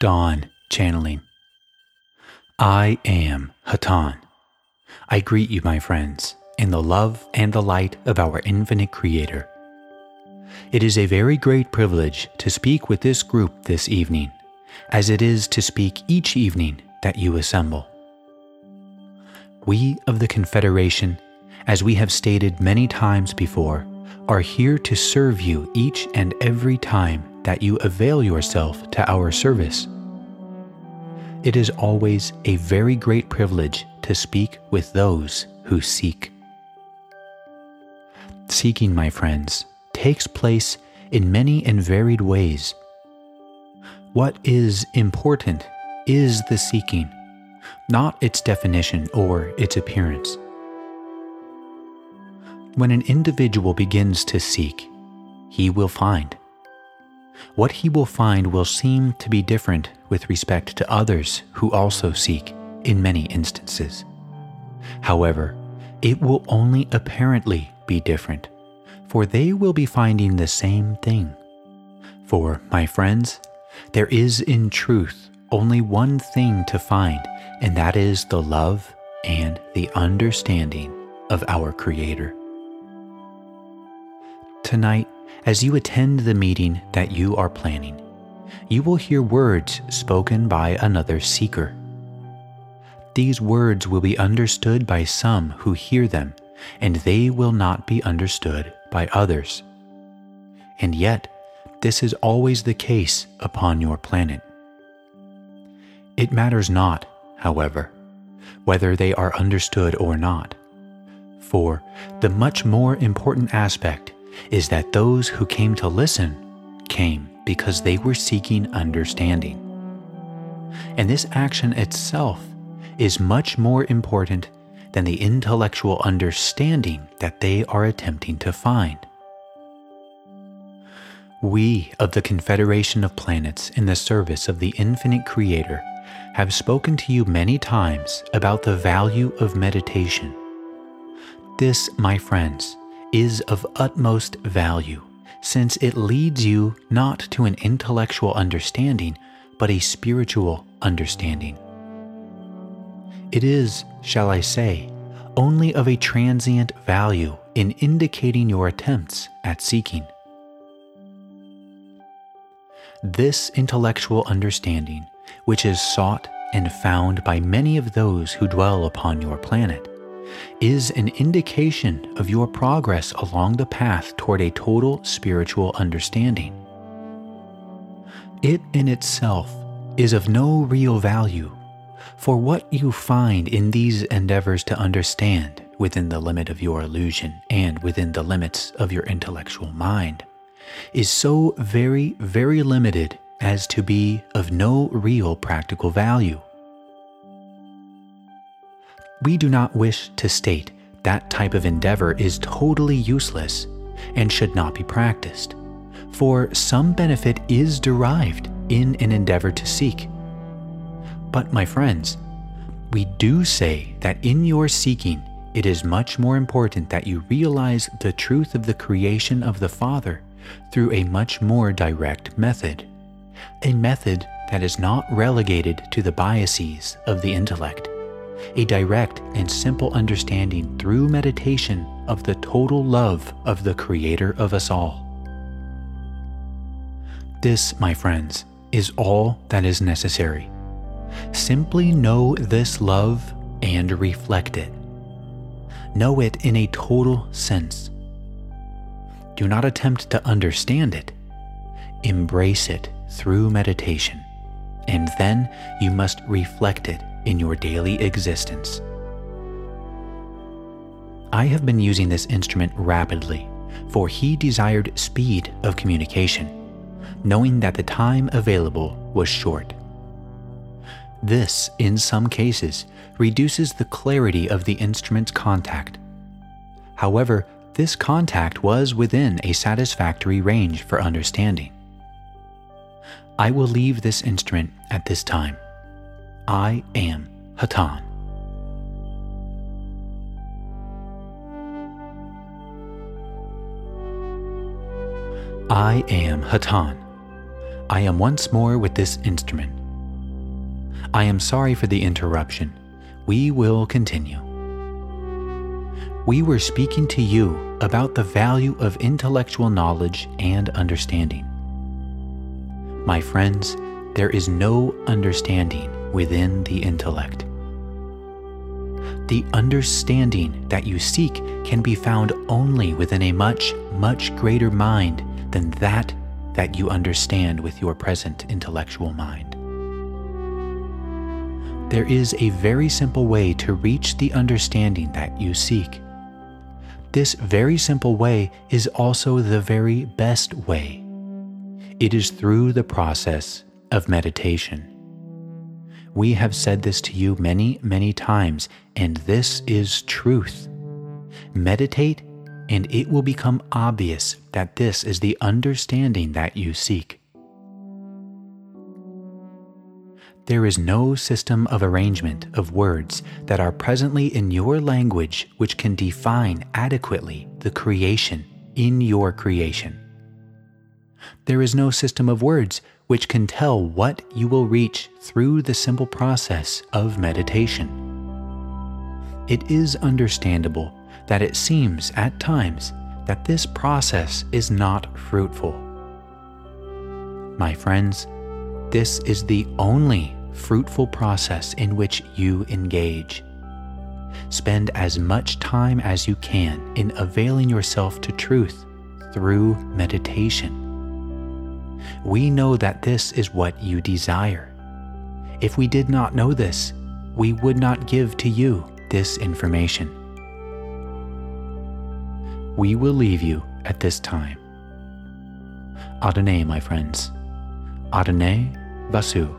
Don Channeling. I am Hatonn. I greet you, my friends, in the love and the light of our infinite Creator. It is a very great privilege to speak with this group this evening, as it is to speak each evening that you assemble. We of the Confederation, as we have stated many times before, are here to serve you each and every time that you avail yourself to our service. It is always a very great privilege to speak with those who seek. Seeking, my friends, takes place in many and varied ways. What is important is the seeking, not its definition or its appearance. When an individual begins to seek, he will find what he will find will seem to be different with respect to others who also seek in many instances. However, it will only apparently be different, for they will be finding the same thing. For, my friends, there is in truth only one thing to find, and that is the love and the understanding of our Creator. Tonight, as you attend the meeting that you are planning, you will hear words spoken by another seeker. These words will be understood by some who hear them, and they will not be understood by others. And yet, this is always the case upon your planet. It matters not, however, whether they are understood or not, for the much more important aspect is that those who came to listen came because they were seeking understanding. And this action itself is much more important than the intellectual understanding that they are attempting to find. We of the Confederation of Planets in the service of the Infinite Creator have spoken to you many times about the value of meditation. This, my friends, is of utmost value, since it leads you not to an intellectual understanding, but a spiritual understanding. It is, shall I say, only of a transient value in indicating your attempts at seeking. This intellectual understanding, which is sought and found by many of those who dwell upon your planet, is an indication of your progress along the path toward a total spiritual understanding. It in itself is of no real value, for what you find in these endeavors to understand within the limit of your illusion and within the limits of your intellectual mind is so very, very limited as to be of no real practical value. We do not wish to state that type of endeavor is totally useless and should not be practiced, for some benefit is derived in an endeavor to seek. But, my friends, we do say that in your seeking, it is much more important that you realize the truth of the creation of the Father through a much more direct method, a method that is not relegated to the biases of the intellect a direct and simple understanding through meditation of the total love of the Creator of us all. This, my friends, is all that is necessary. Simply know this love and reflect it. Know it in a total sense. Do not attempt to understand it. Embrace it through meditation, and then you must reflect it in your daily existence. I have been using this instrument rapidly, for he desired speed of communication, knowing that the time available was short. This, in some cases, reduces the clarity of the instrument's contact. However, this contact was within a satisfactory range for understanding. I will leave this instrument at this time. I am Hatonn. I am Hatonn. I am once more with this instrument, I am sorry for the interruption. We will continue. We were speaking to you about the value of intellectual knowledge and understanding. My friends, there is no understanding within the intellect. The understanding that you seek can be found only within a much, much greater mind than that that you understand with your present intellectual mind. There is a very simple way to reach the understanding that you seek. This very simple way is also the very best way. It is through the process of meditation. We have said this to you many, many times, and this is truth. Meditate, and it will become obvious that this is the understanding that you seek. There is no system of arrangement of words that are presently in your language which can define adequately the creation in your creation. There is no system of words which can tell what you will reach through the simple process of meditation. It is understandable that it seems at times that this process is not fruitful. My friends, this is the only fruitful process in which you engage. Spend as much time as you can in availing yourself to truth through meditation we know that this is what you desire. If we did not know this, we would not give to you this information. We will leave you at this time. Adonai, my friends. Adonai Vasu.